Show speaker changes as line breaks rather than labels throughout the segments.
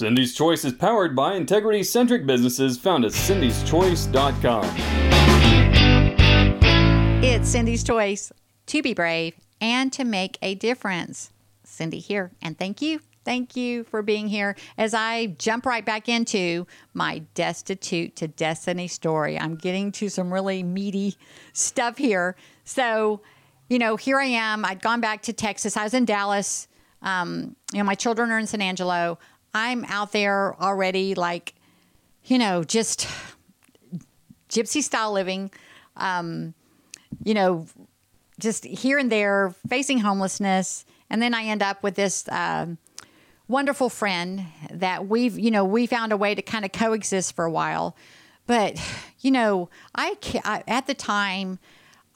Cindy's Choice is powered by integrity centric businesses found at cindyschoice.com.
It's Cindy's Choice to be brave and to make a difference. Cindy here, and thank you. Thank you for being here as I jump right back into my destitute to destiny story. I'm getting to some really meaty stuff here. So, you know, here I am. I'd gone back to Texas. I was in Dallas. Um, you know, my children are in San Angelo. I'm out there already, like, you know, just gypsy style living. Um, you know, just here and there, facing homelessness, and then I end up with this uh, wonderful friend that we've, you know, we found a way to kind of coexist for a while. But, you know, I, I at the time,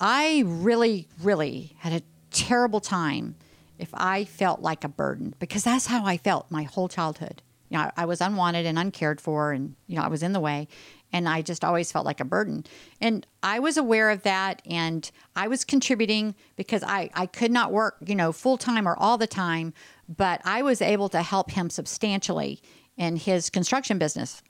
I really, really had a terrible time if I felt like a burden because that's how I felt my whole childhood. You know, I was unwanted and uncared for, and you know, I was in the way, and I just always felt like a burden. And I was aware of that, and I was contributing because I I could not work, you know, full time or all the time, but I was able to help him substantially in his construction business.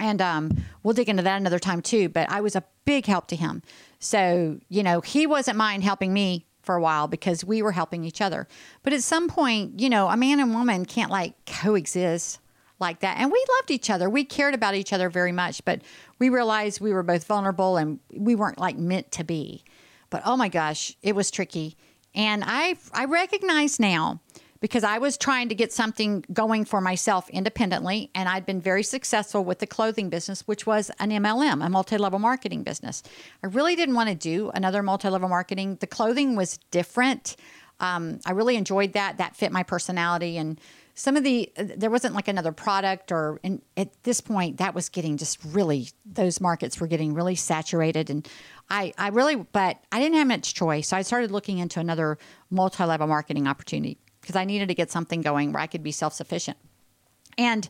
And um, we'll dig into that another time too. But I was a big help to him. So, you know, he wasn't mind helping me for a while because we were helping each other. But at some point, you know, a man and woman can't like coexist like that. And we loved each other. We cared about each other very much, but we realized we were both vulnerable and we weren't like meant to be. But oh my gosh, it was tricky. And I I recognize now because I was trying to get something going for myself independently. And I'd been very successful with the clothing business, which was an MLM, a multi level marketing business. I really didn't want to do another multi level marketing. The clothing was different. Um, I really enjoyed that. That fit my personality. And some of the, there wasn't like another product, or and at this point, that was getting just really, those markets were getting really saturated. And I, I really, but I didn't have much choice. So I started looking into another multi level marketing opportunity because I needed to get something going where I could be self sufficient. And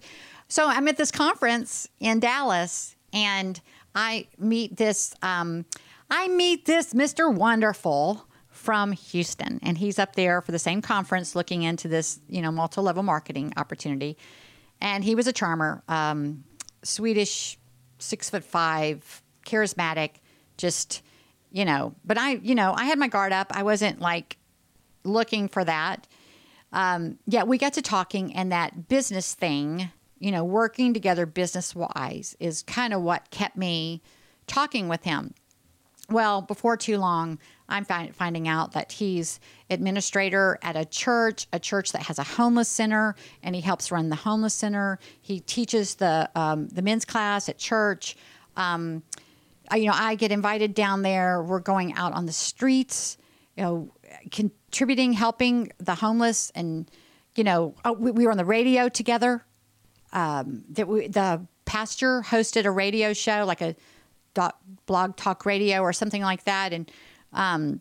so I'm at this conference in Dallas and I meet this, um, I meet this Mr. Wonderful from Houston, and he's up there for the same conference looking into this, you know, multi level marketing opportunity. And he was a charmer, um, Swedish, six foot five, charismatic, just, you know, but I, you know, I had my guard up. I wasn't like looking for that um, yeah, we got to talking, and that business thing, you know, working together business wise is kind of what kept me talking with him. Well, before too long, I'm find, finding out that he's administrator at a church, a church that has a homeless center, and he helps run the homeless center. He teaches the um, the men's class at church. Um, I, you know, I get invited down there. We're going out on the streets. You know, contributing, helping the homeless, and you know, oh, we, we, were on the radio together. Um, that we, the pastor hosted a radio show, like a blog talk radio or something like that, and um,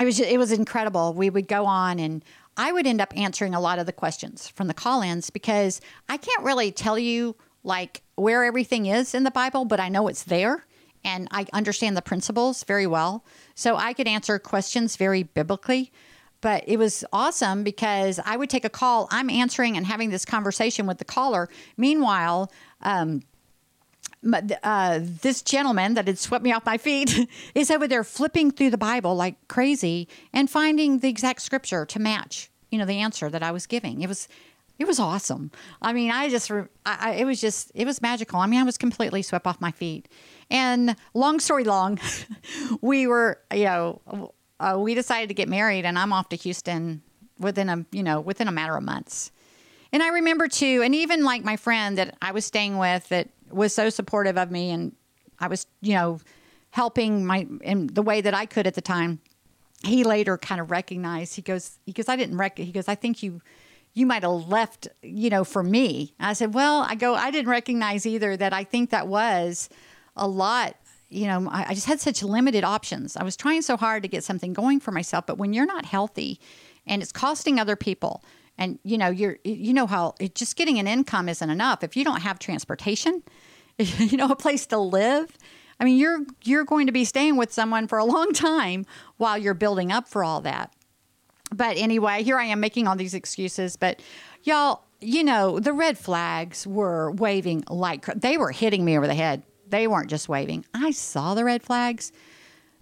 it was just, it was incredible. We would go on, and I would end up answering a lot of the questions from the call-ins because I can't really tell you like where everything is in the Bible, but I know it's there and I understand the principles very well. So I could answer questions very biblically. But it was awesome because I would take a call. I'm answering and having this conversation with the caller. Meanwhile, um, uh, this gentleman that had swept me off my feet is over there flipping through the Bible like crazy and finding the exact scripture to match, you know, the answer that I was giving. It was, it was awesome. I mean, I just, I, it was just, it was magical. I mean, I was completely swept off my feet. And long story long, we were, you know, uh, we decided to get married, and I'm off to Houston within a, you know, within a matter of months. And I remember too, and even like my friend that I was staying with that was so supportive of me, and I was, you know, helping my in the way that I could at the time. He later kind of recognized. He goes, goes, I didn't rec. He goes, I think you you might have left, you know, for me. And I said, well, I go, I didn't recognize either that I think that was a lot you know, I, I, just had such limited options. I was trying so hard to get something going for myself, but when you're not healthy and it's costing other people, and you know, you're you know how it, just getting an income isn't enough if you don't have transportation, you know, a place to live. I mean, you're you're going to be staying with someone for a long time while you're building up for all that. But anyway, here I am making all these excuses, but y'all you know, the red flags were waving like they were hitting me over the head. They weren't just waving. I saw the red flags,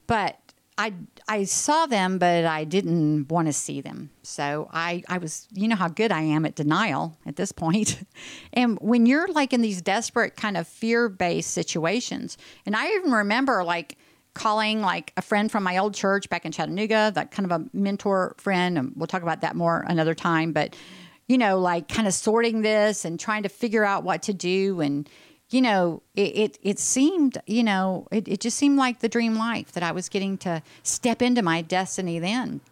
but I I saw them, but I didn't want to see them. So I I was you know how good I am at denial at this point. and when you're like in these desperate kind of fear based situations, and I even remember like calling like a friend from my old church back in Chattanooga, that kind of a mentor friend, and we'll talk about that more another time. But you know, like kind of sorting this and trying to figure out what to do and you know, it, it, it, seemed, you know, it, it just seemed like the dream life that I was getting to step into my destiny then.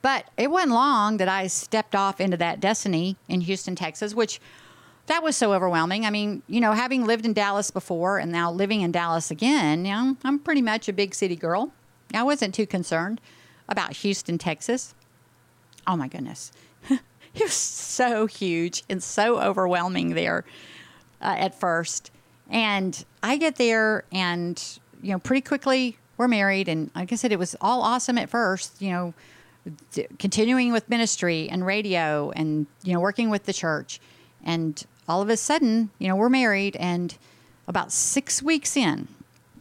But it wasn't long that I stepped off into that destiny in Houston, Texas, which that was so overwhelming. I mean, you know, having lived in Dallas before and now living in Dallas again, you know, I'm pretty much a big city girl. I wasn't too concerned about Houston, Texas. Oh my goodness. it was so huge and so overwhelming there uh, at first. And I get there, and you know, pretty quickly we're married. And like I said, it was all awesome at first. You know, d- continuing with ministry and radio, and you know, working with the church. And all of a sudden, you know, we're married, and about six weeks in,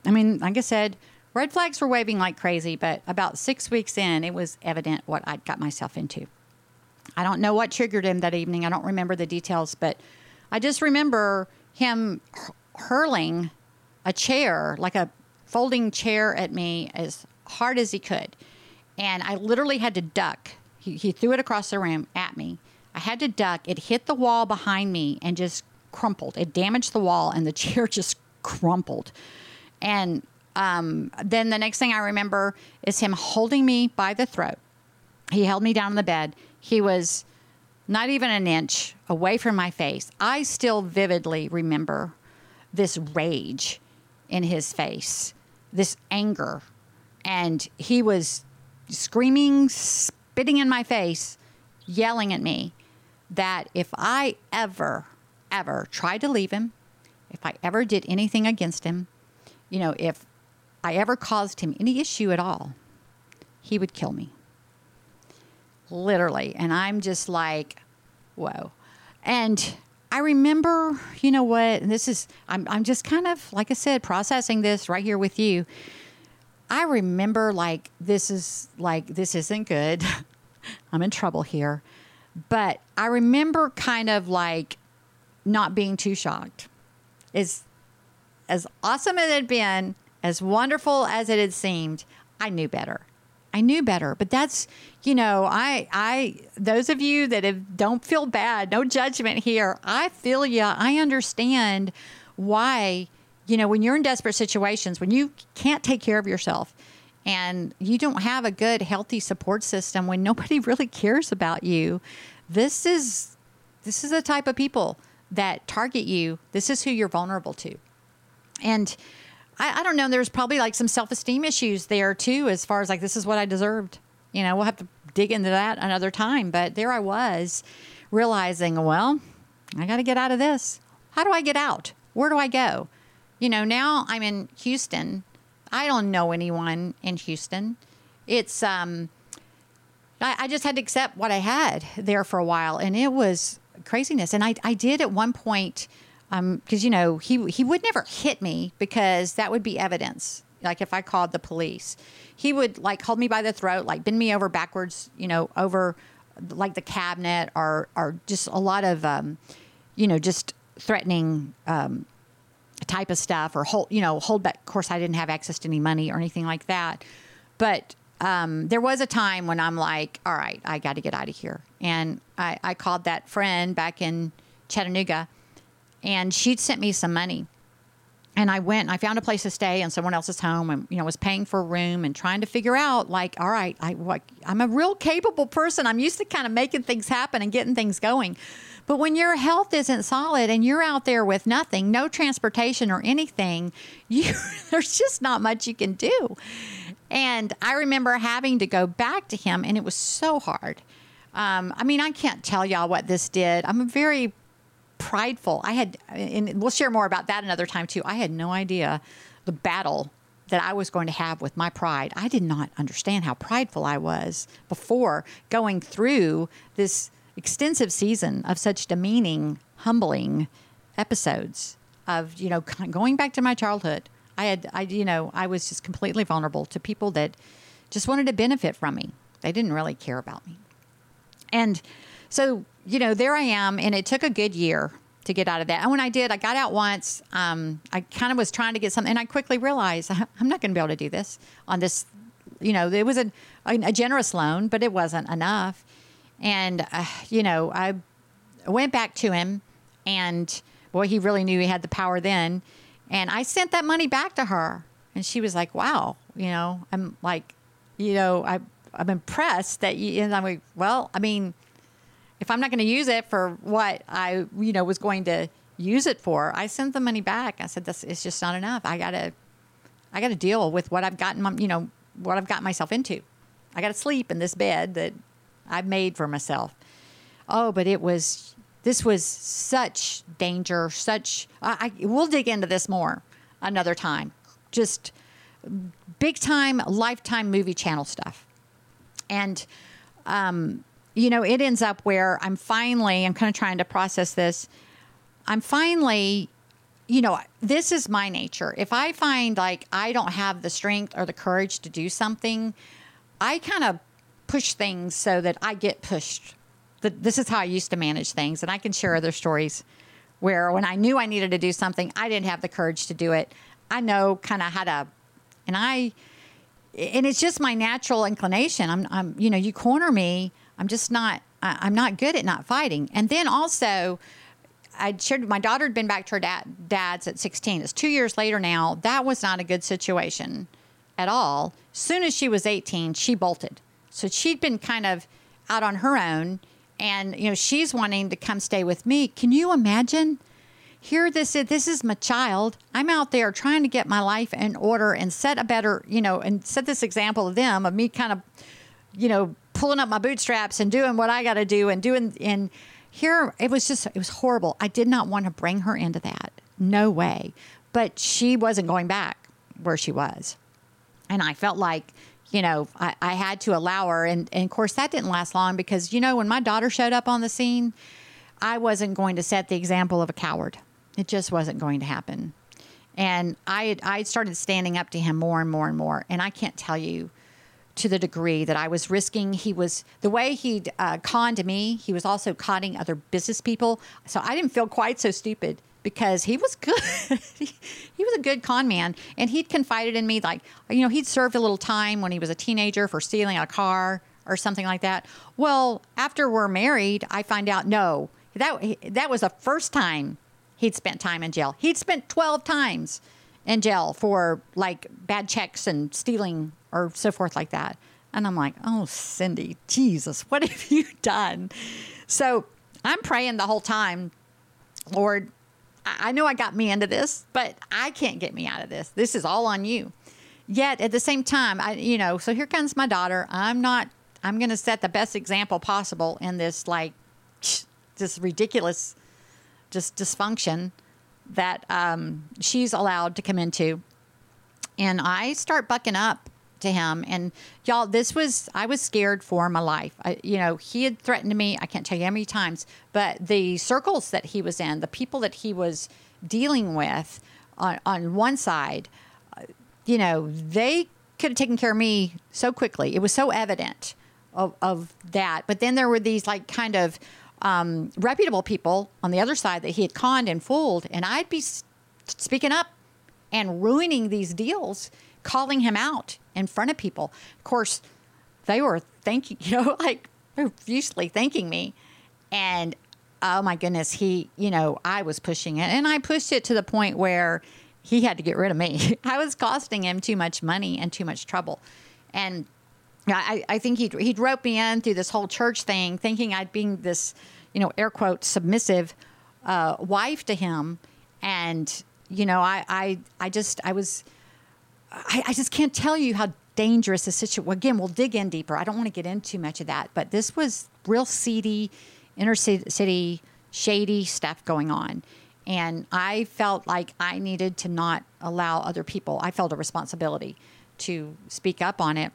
I mean, like I said, red flags were waving like crazy, but about six weeks in, it was evident what I'd got myself into. I don't know what triggered him that evening. I don't remember the details, but I just remember him hurling a chair, like a folding chair, at me as hard as he could. And I literally had to duck. He, he threw it across the room at me. I had to duck. It hit the wall behind me and just crumpled. It damaged the wall, and the chair just crumpled. And um, then the next thing I remember is him holding me by the throat. He held me down on the bed. He was not even an inch away from my face. I still vividly remember this rage in his face, this anger. And he was screaming, spitting in my face, yelling at me that if I ever, ever tried to leave him, if I ever did anything against him, you know, if I ever caused him any issue at all, he would kill me literally. And I'm just like, whoa. And I remember, you know what, this is, I'm, I'm just kind of, like I said, processing this right here with you. I remember, like, this is, like, this isn't good. I'm in trouble here. But I remember kind of like not being too shocked. As, as awesome as it had been, as wonderful as it had seemed, I knew better. I knew better. But that's, you know, I, I, those of you that have, don't feel bad, no judgment here. I feel you. I understand why, you know, when you're in desperate situations, when you can't take care of yourself and you don't have a good, healthy support system, when nobody really cares about you, this is, this is the type of people that target you. This is who you're vulnerable to. And, I, I don't know. There's probably like some self esteem issues there too, as far as like, this is what I deserved. You know, we'll have to dig into that another time. But there I was realizing, well, I got to get out of this. How do I get out? Where do I go? You know, now I'm in Houston. I don't know anyone in Houston. It's, um, I, I just had to accept what I had there for a while, and it was craziness. And I, I did at one point because um, you know he he would never hit me because that would be evidence. Like if I called the police, he would like hold me by the throat, like bend me over backwards, you know, over like the cabinet, or or just a lot of, um, you know, just threatening um, type of stuff, or hold, you know, hold back. Of course, I didn't have access to any money or anything like that, but um, there was a time when I'm like, all right, I got to get out of here, and I, I called that friend back in Chattanooga and she'd sent me some money. And I went and I found a place to stay in someone else's home and, you know, was paying for a room and trying to figure out, like, all right, I, I'm a real capable person. I'm used to kind of making things happen and getting things going. But when your health isn't solid and you're out there with nothing, no transportation or anything, you, there's just not much you can do. And I remember having to go back to him, and it was so hard. Um, I mean, I can't tell y'all what this did. I'm very prideful. I had, and we'll share more about that another time too. I had no idea the battle that I was going to have with my pride. I did not understand how prideful I was before going through this extensive season of such demeaning, humbling episodes of you know going back to my childhood. I had I you know I was just completely vulnerable to people that just wanted to benefit from me. They didn't really care about me. And so, you know, there I am, and it took a good year to get out of that. And when I did, I got out once. Um, I kind of was trying to get something, and I quickly realized I'm not going to be able to do this on this. You know, it was a, a generous loan, but it wasn't enough. And, uh, you know, I went back to him, and boy, he really knew he had the power then. And I sent that money back to her, and she was like, wow, you know, I'm like, you know, I, I'm impressed that you, and I'm like, well, I mean, if I'm not going to use it for what I, you know, was going to use it for, I sent the money back. I said, this is just not enough. I gotta, I gotta deal with what I've gotten, you know, what I've gotten myself into. I gotta sleep in this bed that I've made for myself. Oh, but it was, this was such danger, such, I, I we'll dig into this more another time. Just big time, lifetime movie channel stuff. And, um, you know, it ends up where I'm finally, I'm kind of trying to process this. I'm finally, you know, this is my nature. If I find like I don't have the strength or the courage to do something, I kind of push things so that I get pushed. This is how I used to manage things. And I can share other stories where when I knew I needed to do something, I didn't have the courage to do it. I know kind of how to, and I, and it's just my natural inclination. I'm, I'm, you know, you corner me I'm just not. I, am not good at not fighting. And then also, I shared my daughter had been back to her dad, dad's at 16. It's two years later now. That was not a good situation at all. Soon as she was 18, she bolted. So she'd been kind of out on her own, and you know she's wanting to come stay with me. Can you imagine? Here, this is this is my child. I'm out there trying to get my life in order and set a better, you know, and set this example of them of me kind of, you know, pulling up my bootstraps and doing what I got to do and doing and here it was just it was horrible. I did not want to bring her into that. No way. But she wasn't going back where she was. And I felt like, you know, I, I had to allow her and, and of course that didn't last long because, you know, when my daughter showed up on the scene, I wasn't going to set the example of a coward. It just wasn't going to happen. And I I started standing up to him more and more and more. And I can't tell you to the degree that I was risking. He was the way he uh, conned me. He was also conning other business people. So I didn't feel quite so stupid because he was good. he was a good con man, and he'd confided in me like you know he'd served a little time when he was a teenager for stealing a car or something like that. Well, after we're married, I find out no that that was the first time he'd spent time in jail. He'd spent twelve times in jail for like bad checks and stealing or so forth like that. And I'm like, oh, Cindy, Jesus, what have you done? So I'm praying the whole time, Lord, I know I got me into this, but I can't get me out of this. This is all on you. Yet at the same time, I, you know, so here comes my daughter. I'm not, I'm going to set the best example possible in this, like, this ridiculous, just dysfunction that um, she's allowed to come into. And I start bucking up to him. And y'all, this was, I was scared for my life. I, you know, he had threatened me, I can't tell you how many times, but the circles that he was in, the people that he was dealing with on, on one side, uh, you know, they could have taken care of me so quickly. It was so evident of, of that. But then there were these like kind of um, reputable people on the other side that he had conned and fooled. And I'd be speaking up and ruining these deals, calling him out in front of people. Of course, they were thanking, you know, like profusely thanking me. And oh my goodness, he, you know, I was pushing it. And I pushed it to the point where he had to get rid of me. I was costing him too much money and too much trouble. And I, I think he'd, he'd rope me in through this whole church thing, thinking I'd be this, you know, air quote, submissive uh, wife to him. And, you know, I, I, I just, I was, I, I just can't tell you how dangerous the situation. Again, we'll dig in deeper. I don't want to get into much of that, but this was real seedy, inner city, shady stuff going on. And I felt like I needed to not allow other people, I felt a responsibility to speak up on it.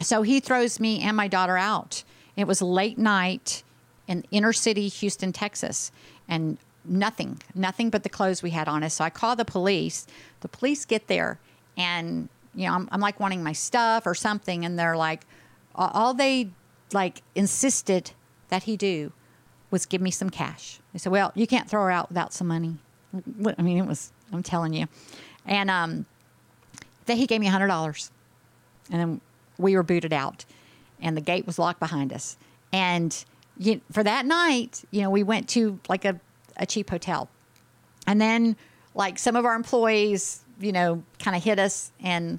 So he throws me and my daughter out. It was late night in inner city Houston, Texas, and nothing, nothing but the clothes we had on us. So I call the police. The police get there, and you know, I'm, I'm like wanting my stuff or something, and they're like, all they like insisted that he do was give me some cash. They said, "Well, you can't throw her out without some money." I mean, it was. I'm telling you, and um, that he gave me a hundred dollars, and then we were booted out, and the gate was locked behind us. And you, for that night, you know, we went to like a, a cheap hotel, and then like some of our employees, you know, kind of hit us, and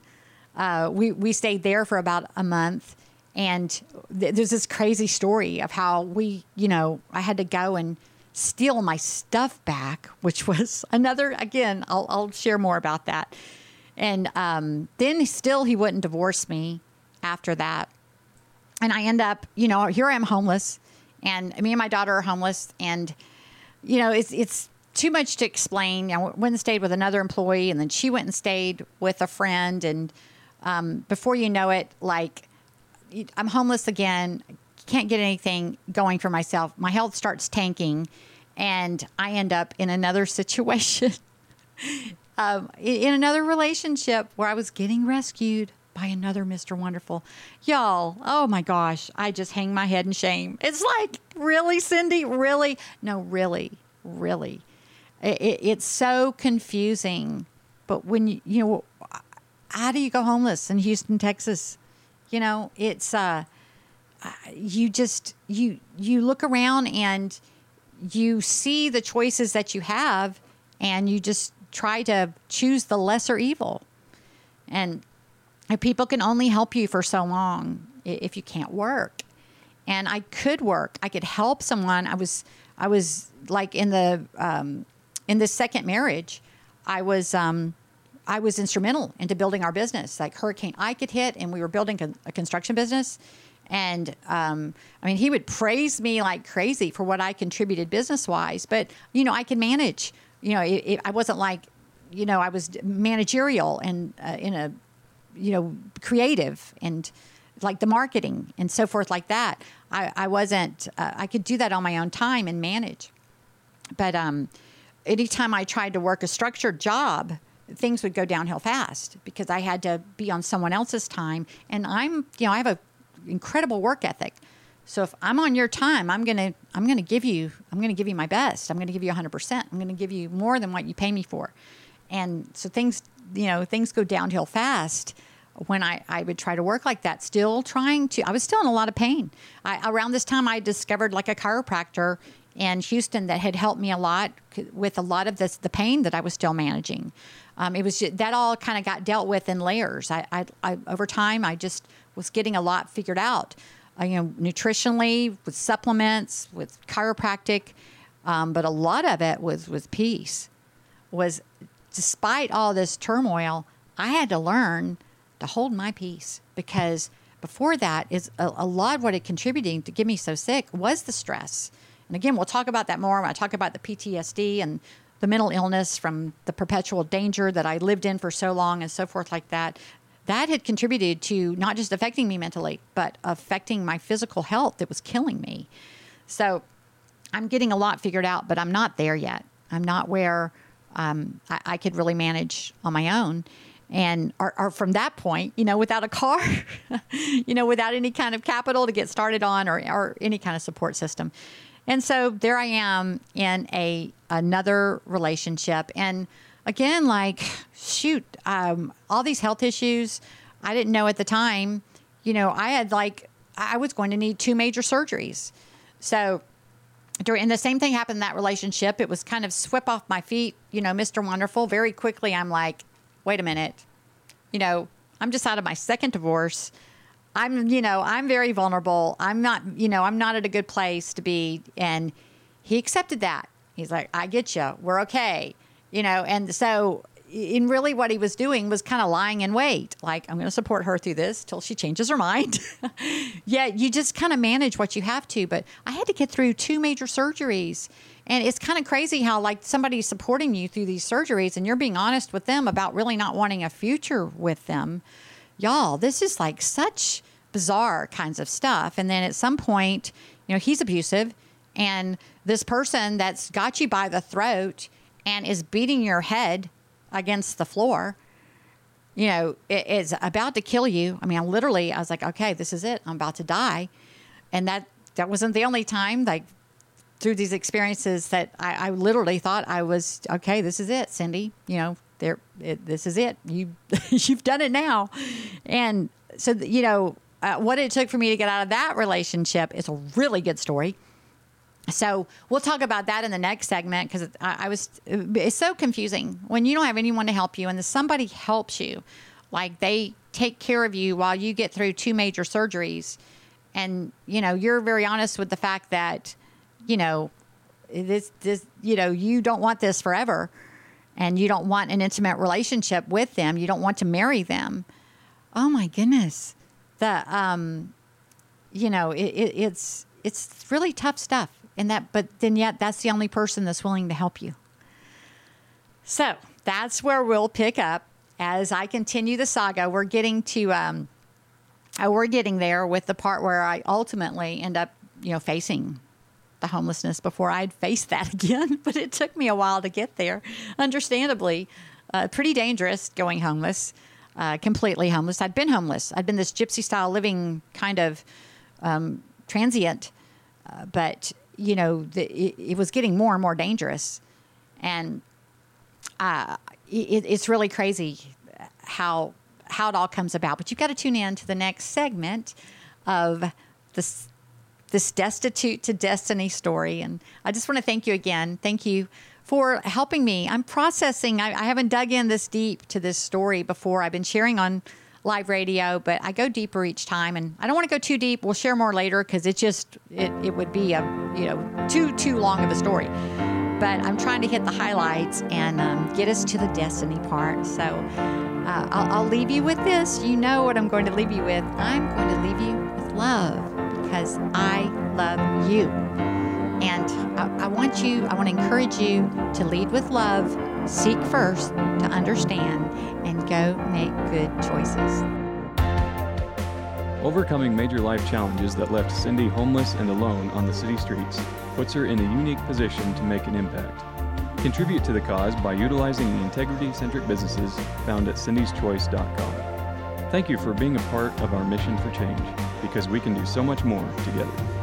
uh, we we stayed there for about a month. And th- there's this crazy story of how we, you know, I had to go and steal my stuff back, which was another, again, I'll, I'll share more about that. And um, then still, he wouldn't divorce me after that. And I end up, you know, here I am homeless, and me and my daughter are homeless. And, you know, it's, it's, too much to explain. I went and stayed with another employee, and then she went and stayed with a friend. And um, before you know it, like I'm homeless again, can't get anything going for myself. My health starts tanking, and I end up in another situation, um, in another relationship where I was getting rescued by another Mr. Wonderful. Y'all, oh my gosh, I just hang my head in shame. It's like, really, Cindy? Really? No, really, really. It, it, it's so confusing. But when you, you know, how do you go homeless in Houston, Texas? You know, it's, uh, you just, you, you look around and you see the choices that you have and you just try to choose the lesser evil. And people can only help you for so long if you can't work. And I could work. I could help someone. I was I was like in the um, in this second marriage. I was um, I was instrumental into building our business. Like Hurricane Ike had hit, and we were building a construction business. And um, I mean, he would praise me like crazy for what I contributed business wise. But you know, I can manage. You know, it, it, I wasn't like, you know, I was managerial and uh, in a you know, creative and like the marketing and so forth like that. I, I wasn't, uh, I could do that on my own time and manage. But um, anytime I tried to work a structured job, things would go downhill fast because I had to be on someone else's time. And I'm, you know, I have a incredible work ethic. So if I'm on your time, I'm gonna I'm gonna give you I'm gonna give you my best. I'm gonna give you 100. percent I'm gonna give you more than what you pay me for. And so things you know, things go downhill fast when I, I would try to work like that, still trying to, I was still in a lot of pain. I, around this time, I discovered like a chiropractor in Houston that had helped me a lot with a lot of this, the pain that I was still managing. Um, it was just, that all kind of got dealt with in layers. I, I, I, over time, I just was getting a lot figured out. Uh, you know, nutritionally, with supplements, with chiropractic, um, but a lot of it was was peace. Was despite all this turmoil, I had to learn to hold my peace because before that is a, a lot of what it contributing to get me so sick was the stress. And again, we'll talk about that more when I talk about the PTSD and the mental illness from the perpetual danger that I lived in for so long and so forth like that. That had contributed to not just affecting me mentally, but affecting my physical health that was killing me. So I'm getting a lot figured out, but I'm not there yet. I'm not where um, I, I, could really manage on my own. And or, or from that point, you know, without a car, you know, without any kind of capital to get started on or, or any kind of support system. And so there I am in a another relationship. And again, like, shoot, um, all these health issues, I didn't know at the time, you know, I had like, I was going to need two major surgeries. So during, and the same thing happened in that relationship. It was kind of swept off my feet, you know, Mr. Wonderful. Very quickly, I'm like, wait a minute, you know, I'm just out of my second divorce. I'm, you know, I'm very vulnerable. I'm not, you know, I'm not at a good place to be. And he accepted that. He's like, I get you. We're okay. You know, and so in really what he was doing was kind of lying in wait. Like, I'm going to support her through this till she changes her mind. yeah, you just kind of manage what you have to. But I had to get through two major surgeries. And it's kind of crazy how, like, somebody's supporting you through these surgeries and you're being honest with them about really not wanting a future with them. Y'all, this is like such bizarre kinds of stuff. And then at some point, you know, he's abusive And this person that's got you by the throat and is beating your head against the floor, you know, it is about to kill you. I mean, I literally, I was like, okay, this is it. I'm about to die. And that, that wasn't the only time, like through these experiences that I, I literally thought I was, okay, this is it, Cindy, you know, there, it, this is it. You, you've done it now. And so, you know, uh, what it took for me to get out of that relationship is a really good story. So we'll talk about that in the next segment because I, I, was it's so confusing when you don't have anyone to help you and somebody helps you, like they take care of you while you get through two major surgeries, and you know you're very honest with the fact that you know this this you know you don't want this forever, and you don't want an intimate relationship with them. You don't want to marry them. Oh my goodness, the um, you know it, it, it's it's really tough stuff and that but then yet that's the only person that's willing to help you so that's where we'll pick up as i continue the saga we're getting to um, uh, we're getting there with the part where i ultimately end up you know facing the homelessness before i'd face that again but it took me a while to get there understandably uh, pretty dangerous going homeless uh, completely homeless i'd been homeless i'd been this gypsy style living kind of um, transient uh, but you know, the, it, it, was getting more and more dangerous. And uh, it, it's really crazy how how it all comes about. But you've got to tune in to the next segment of this this destitute to destiny story. And I just want to thank you again. Thank you for helping me. I'm processing. I, I haven't dug in this deep to this story before. I've been sharing on live radio, but I go deeper each time, and I don't want to go too deep. We'll share more later because it just it, it would be a you know too too long of a story. But I'm trying to hit the highlights and um, get us to the destiny part. So uh, I'll, I'll leave you with this. You know what I'm going to leave you with. I'm going to leave you with love because I love you. And I, I, want you, I want to encourage you to lead with love, seek first to understand, and go make good choices.
Overcoming major life challenges that left Cindy homeless and alone on the city streets puts her in a unique position to make an impact. Contribute to the cause by utilizing the integrity centric businesses found at cindyschoice.com. Thank you for being a part of our mission for change because we can do so much more together.